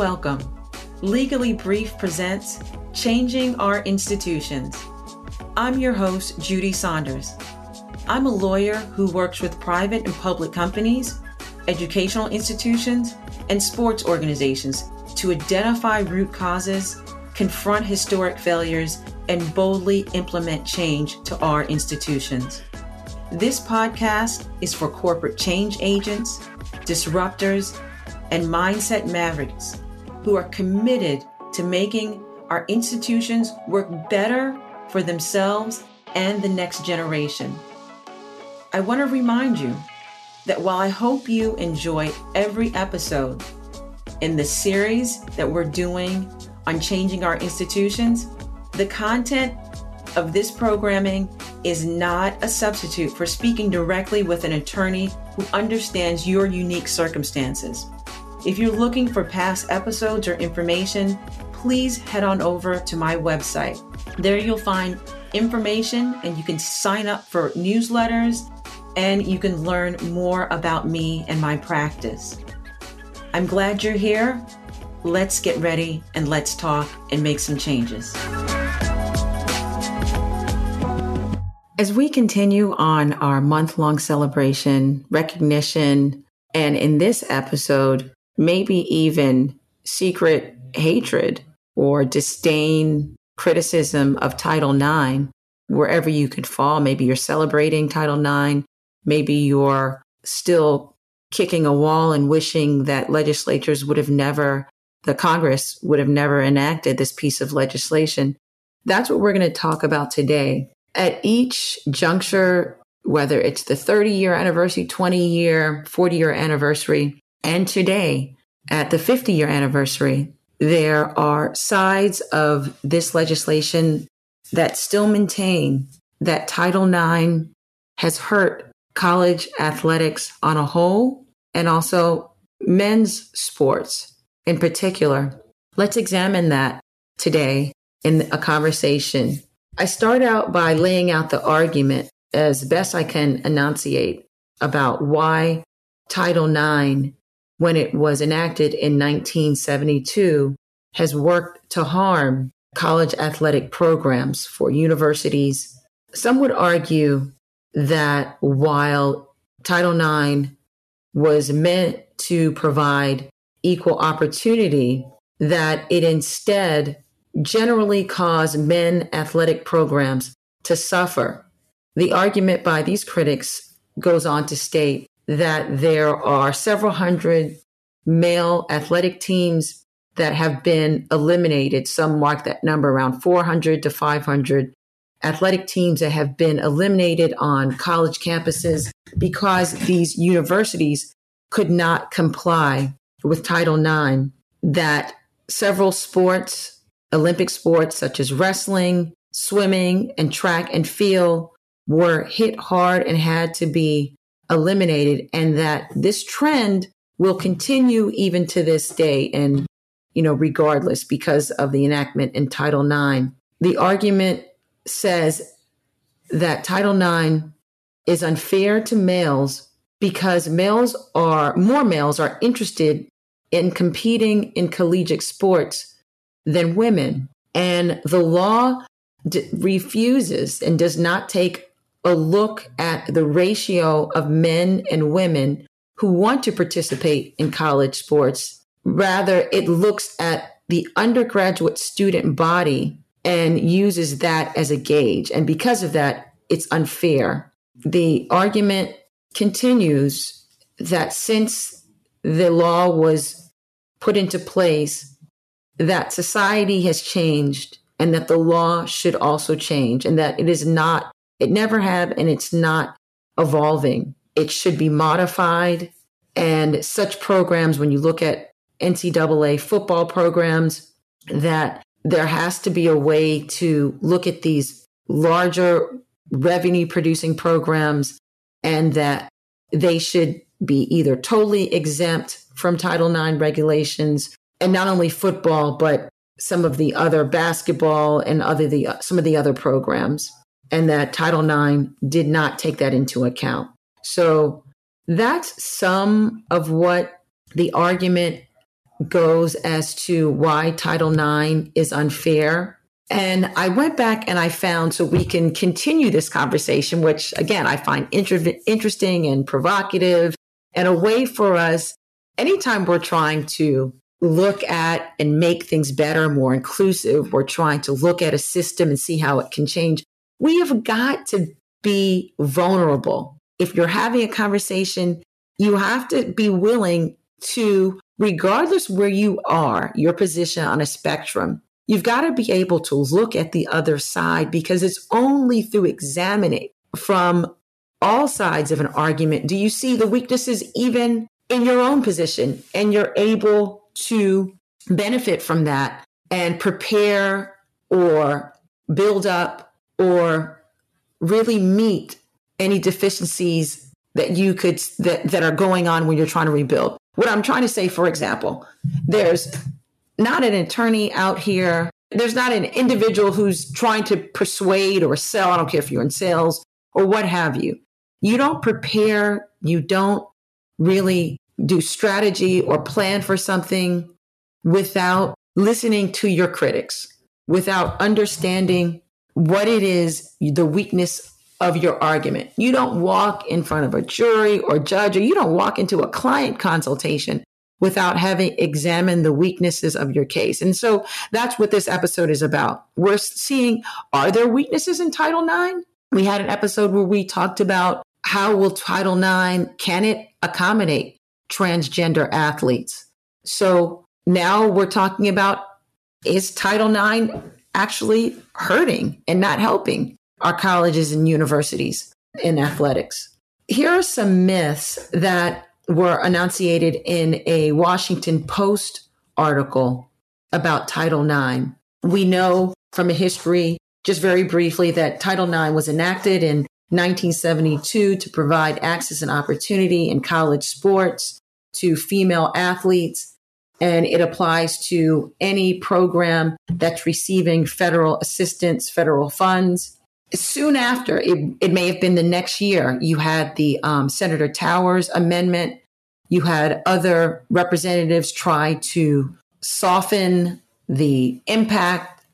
welcome. Legally Brief presents Changing Our Institutions. I'm your host, Judy Saunders. I'm a lawyer who works with private and public companies, educational institutions, and sports organizations to identify root causes, confront historic failures, and boldly implement change to our institutions. This podcast is for corporate change agents, disruptors, and mindset mavericks who are committed to making our institutions work better for themselves and the next generation. I want to remind you that while I hope you enjoy every episode in the series that we're doing on changing our institutions, the content of this programming is not a substitute for speaking directly with an attorney who understands your unique circumstances. If you're looking for past episodes or information, please head on over to my website. There you'll find information and you can sign up for newsletters and you can learn more about me and my practice. I'm glad you're here. Let's get ready and let's talk and make some changes. As we continue on our month long celebration, recognition, and in this episode, maybe even secret hatred or disdain, criticism of Title IX, wherever you could fall. Maybe you're celebrating Title IX. Maybe you're still kicking a wall and wishing that legislatures would have never, the Congress would have never enacted this piece of legislation. That's what we're going to talk about today. At each juncture, whether it's the 30 year anniversary, 20 year, 40 year anniversary, and today at the 50 year anniversary, there are sides of this legislation that still maintain that Title IX has hurt college athletics on a whole and also men's sports in particular. Let's examine that today in a conversation I start out by laying out the argument as best I can enunciate about why Title IX, when it was enacted in 1972, has worked to harm college athletic programs for universities. Some would argue that while Title IX was meant to provide equal opportunity, that it instead generally caused men athletic programs to suffer. The argument by these critics goes on to state that there are several hundred male athletic teams that have been eliminated. Some mark that number around 400 to 500 athletic teams that have been eliminated on college campuses because these universities could not comply with Title IX, that several sports Olympic sports such as wrestling, swimming, and track and field were hit hard and had to be eliminated, and that this trend will continue even to this day and you know regardless because of the enactment in title ix the argument says that title ix is unfair to males because males are more males are interested in competing in collegiate sports than women. And the law d- refuses and does not take a look at the ratio of men and women who want to participate in college sports. Rather, it looks at the undergraduate student body and uses that as a gauge. And because of that, it's unfair. The argument continues that since the law was put into place, that society has changed and that the law should also change and that it is not, it never have, and it's not evolving. It should be modified. And such programs, when you look at NCAA football programs, that there has to be a way to look at these larger revenue producing programs and that they should be either totally exempt from Title IX regulations and not only football, but some of the other basketball and other the some of the other programs, and that Title IX did not take that into account. So that's some of what the argument goes as to why Title IX is unfair. And I went back and I found so we can continue this conversation, which again, I find inter- interesting and provocative and a way for us anytime we're trying to look at and make things better, more inclusive, we're trying to look at a system and see how it can change. We have got to be vulnerable. If you're having a conversation, you have to be willing to, regardless where you are, your position on a spectrum, you've got to be able to look at the other side because it's only through examining from all sides of an argument do you see the weaknesses even in your own position and you're able to benefit from that and prepare or build up or really meet any deficiencies that you could that, that are going on when you're trying to rebuild. What i'm trying to say for example there's not an attorney out here. There's not an individual who's trying to persuade or sell i don't care if you're in sales or what have you. You don't prepare you don't really do strategy or plan for something without listening to your critics, without understanding what it is, the weakness of your argument. You don't walk in front of a jury or judge, or you don't walk into a client consultation without having examined the weaknesses of your case. And so that's what this episode is about. We're seeing are there weaknesses in Title IX? We had an episode where we talked about how will Title IX can it accommodate transgender athletes. So now we're talking about is Title IX actually hurting and not helping our colleges and universities in athletics? Here are some myths that were enunciated in a Washington Post article about Title IX. We know from a history, just very briefly, that Title IX was enacted in 1972 to provide access and opportunity in college sports to female athletes, and it applies to any program that's receiving federal assistance, federal funds. Soon after, it, it may have been the next year, you had the um, Senator Tower's amendment. You had other representatives try to soften the impact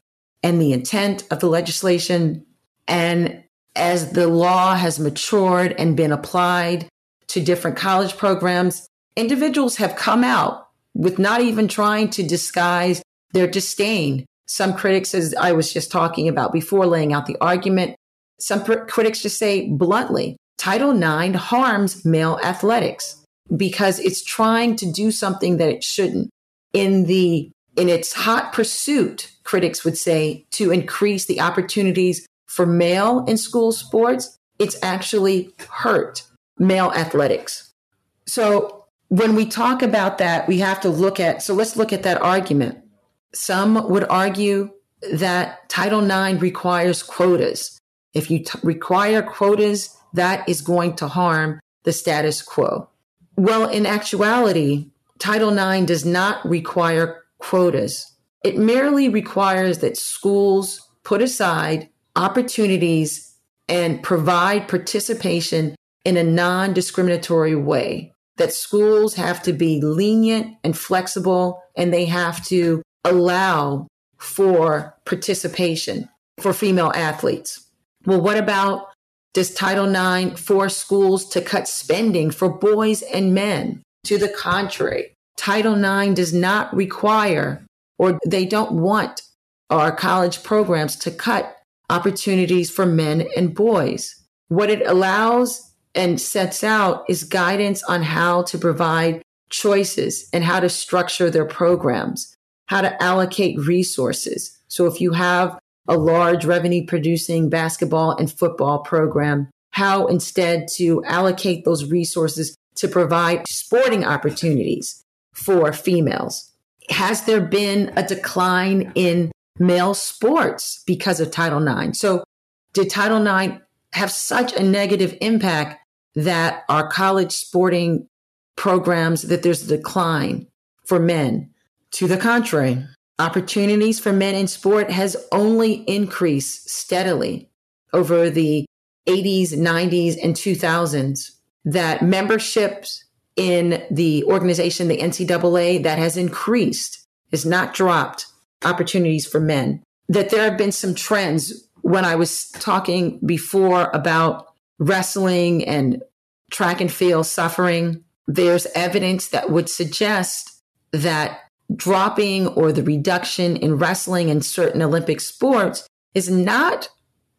and the intent of the legislation. And as the law has matured and been applied to different college programs, individuals have come out with not even trying to disguise their disdain. Some critics, as I was just talking about before laying out the argument, some pr- critics just say bluntly, Title IX harms male athletics because it's trying to do something that it shouldn't. In the in its hot pursuit, critics would say, to increase the opportunities for male in school sports, it's actually hurt male athletics. So when we talk about that, we have to look at, so let's look at that argument. Some would argue that Title IX requires quotas. If you t- require quotas, that is going to harm the status quo. Well, in actuality, Title IX does not require quotas. It merely requires that schools put aside opportunities and provide participation in a non discriminatory way that schools have to be lenient and flexible and they have to allow for participation for female athletes. Well, what about does Title IX force schools to cut spending for boys and men? To the contrary, Title IX does not require or they don't want our college programs to cut opportunities for men and boys. What it allows and sets out is guidance on how to provide choices and how to structure their programs, how to allocate resources. So if you have a large revenue producing basketball and football program, how instead to allocate those resources to provide sporting opportunities for females. Has there been a decline in male sports because of Title IX? So did Title IX have such a negative impact that our college sporting programs that there's a decline for men. To the contrary, opportunities for men in sport has only increased steadily over the 80s, 90s, and 2000s. That memberships in the organization, the NCAA, that has increased, has not dropped opportunities for men. That there have been some trends when I was talking before about wrestling and track and field suffering. There's evidence that would suggest that dropping or the reduction in wrestling and certain Olympic sports is not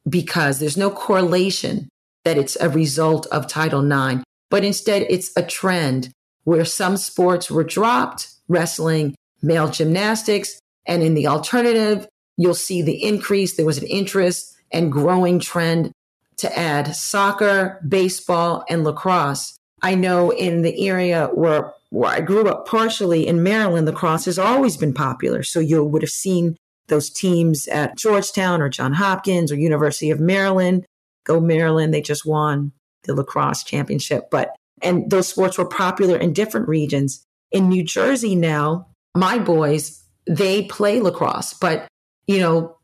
because there's no correlation that it's a result of Title IX, but instead it's a trend where some sports were dropped, wrestling, male gymnastics, and in the alternative, you'll see the increase. There was an interest and growing trend to add soccer, baseball, and lacrosse. I know in the area where, where I grew up partially in Maryland, lacrosse has always been popular. So you would have seen those teams at Georgetown or John Hopkins or University of Maryland. Go Maryland, they just won the lacrosse championship. But and those sports were popular in different regions. In New Jersey now, my boys, they play lacrosse, but you know,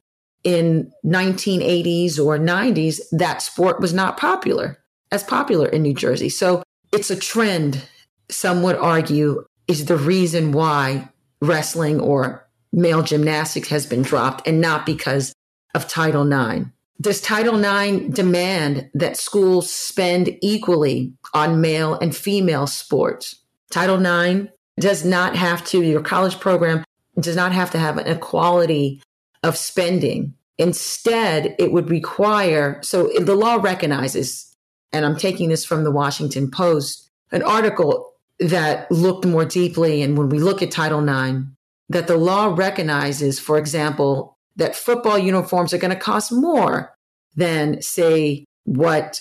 in 1980s or 90s, that sport was not popular, as popular in New Jersey. So it's a trend, some would argue, is the reason why wrestling or male gymnastics has been dropped and not because of Title IX. Does Title IX demand that schools spend equally on male and female sports? Title IX does not have to, your college program does not have to have an equality of spending. Instead, it would require, so the law recognizes, and I'm taking this from the Washington Post, an article that looked more deeply. And when we look at Title IX, that the law recognizes, for example, that football uniforms are going to cost more than, say, what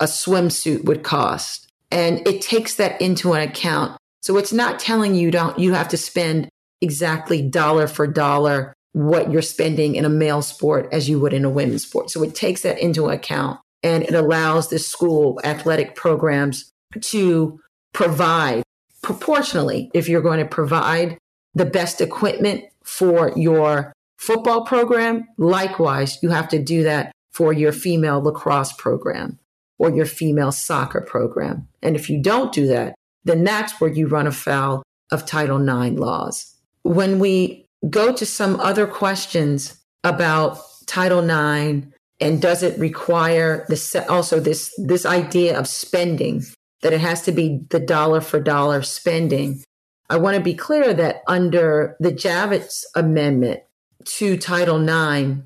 a swimsuit would cost. And it takes that into an account. So it's not telling you don't you have to spend exactly dollar for dollar what you're spending in a male sport as you would in a women's sport. So it takes that into account and it allows the school athletic programs to provide proportionally if you're going to provide the best equipment for your football program, likewise, you have to do that for your female lacrosse program or your female soccer program. And if you don't do that, then that's where you run afoul of Title IX laws. When we go to some other questions about Title IX and does it require this also this this idea of spending that it has to be the dollar for dollar spending. I want to be clear that under the Javits Amendment, to Title IX,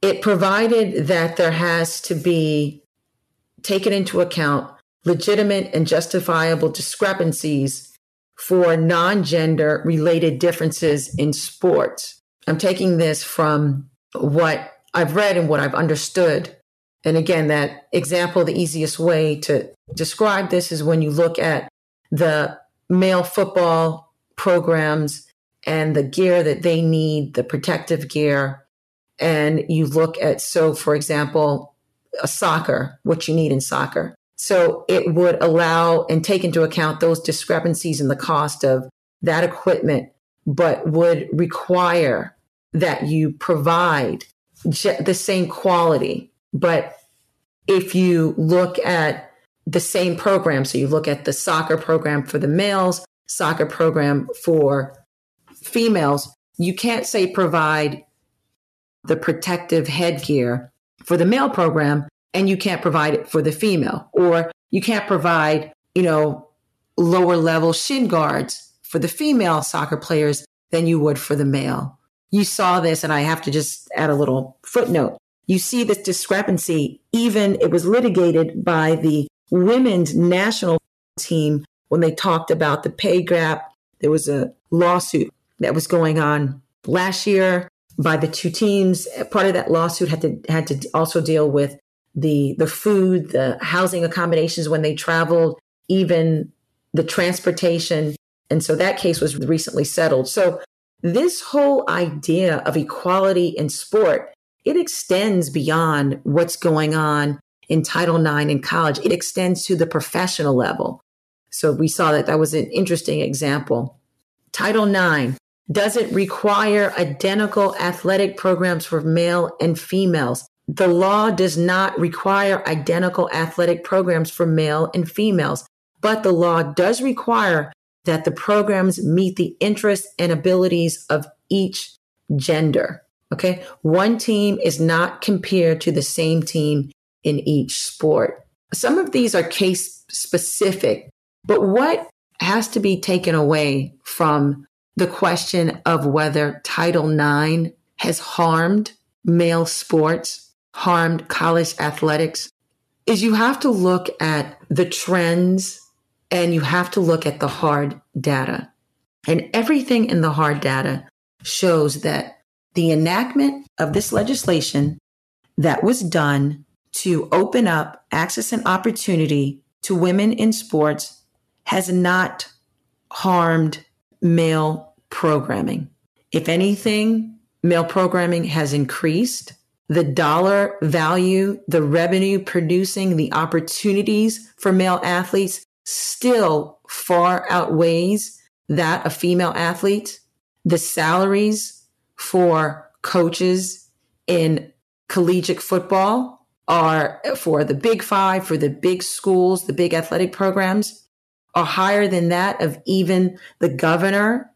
it provided that there has to be taken into account legitimate and justifiable discrepancies for non gender related differences in sports. I'm taking this from what I've read and what I've understood. And again, that example, the easiest way to describe this is when you look at the male football programs and the gear that they need, the protective gear. And you look at, so for example, a soccer, what you need in soccer. So it would allow and take into account those discrepancies in the cost of that equipment, but would require that you provide the same quality. But if you look at the same program, so you look at the soccer program for the males, soccer program for females, you can't say provide the protective headgear for the male program and you can't provide it for the female or you can't provide, you know, lower level shin guards for the female soccer players than you would for the male. You saw this and I have to just add a little footnote. You see this discrepancy even it was litigated by the women's national team when they talked about the pay gap. There was a lawsuit that was going on last year by the two teams. Part of that lawsuit had to had to also deal with the the food, the housing accommodations when they traveled, even the transportation. And so that case was recently settled. So this whole idea of equality in sport, it extends beyond what's going on in Title IX in college. It extends to the professional level. So we saw that that was an interesting example. Title IX doesn't require identical athletic programs for male and females. The law does not require identical athletic programs for male and females. but the law does require that the programs meet the interests and abilities of each gender. Okay. One team is not compared to the same team in each sport. Some of these are case specific, but what has to be taken away from the question of whether Title IX has harmed male sports, harmed college athletics, is you have to look at the trends and you have to look at the hard data. And everything in the hard data shows that the enactment of this legislation that was done to open up access and opportunity to women in sports has not harmed male programming. If anything, male programming has increased. The dollar value, the revenue producing, the opportunities for male athletes still far outweighs that of female athletes. The salaries for coaches in collegiate football are for the big five, for the big schools, the big athletic programs are higher than that of even the governor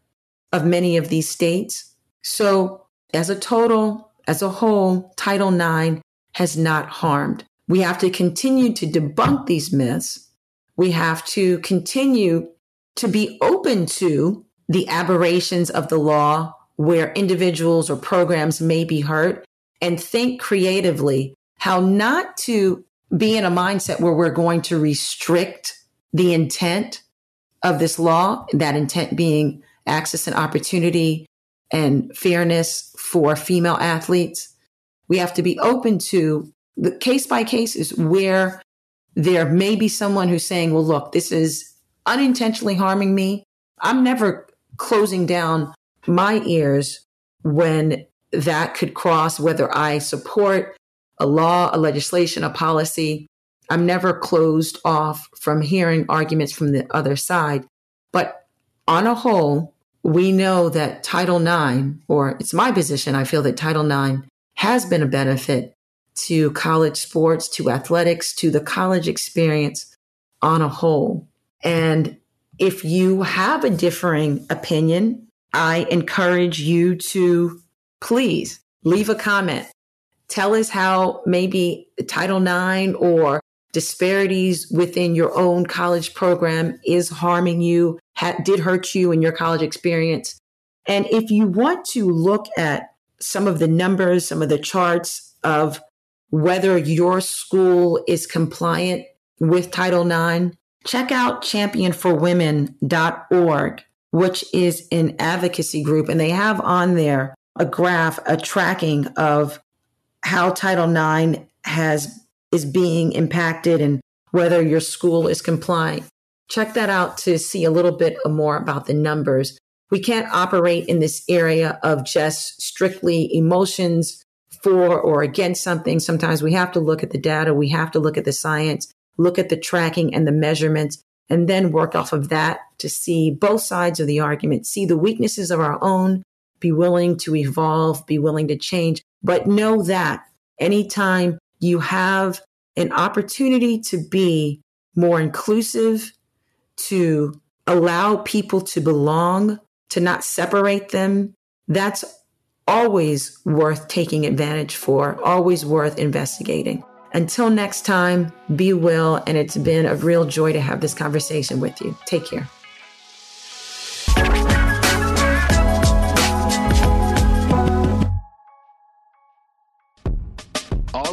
of many of these states. So as a total, as a whole, Title IX has not harmed. We have to continue to debunk these myths. We have to continue to be open to the aberrations of the law where individuals or programs may be hurt and think creatively how not to be in a mindset where we're going to restrict the intent of this law, that intent being access and opportunity and fairness for female athletes. We have to be open to the case by case is where there may be someone who's saying, well, look, this is unintentionally harming me. I'm never closing down my ears when that could cross whether I support a law, a legislation, a policy. I'm never closed off from hearing arguments from the other side. But on a whole, we know that Title IX, or it's my position, I feel that Title IX has been a benefit to college sports, to athletics, to the college experience on a whole. And if you have a differing opinion, I encourage you to please leave a comment. Tell us how maybe Title IX or disparities within your own college program is harming you, ha- did hurt you in your college experience. And if you want to look at some of the numbers, some of the charts of whether your school is compliant with Title IX, check out championforwomen.org, which is an advocacy group. And they have on there a graph, a tracking of how Title IX has is being impacted and whether your school is compliant. Check that out to see a little bit more about the numbers. We can't operate in this area of just strictly emotions for or against something. Sometimes we have to look at the data. We have to look at the science, look at the tracking and the measurements, and then work off of that to see both sides of the argument, see the weaknesses of our own, be willing to evolve, be willing to change, but know that anytime you have an opportunity to be more inclusive, to allow people to belong, to not separate them. That's always worth taking advantage for, always worth investigating. Until next time, be well. And it's been a real joy to have this conversation with you. Take care.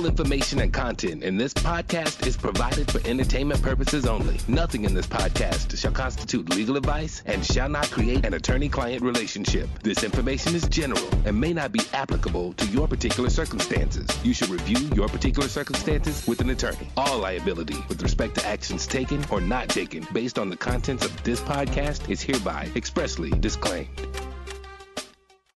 Information and content in this podcast is provided for entertainment purposes only. Nothing in this podcast shall constitute legal advice and shall not create an attorney client relationship. This information is general and may not be applicable to your particular circumstances. You should review your particular circumstances with an attorney. All liability with respect to actions taken or not taken based on the contents of this podcast is hereby expressly disclaimed.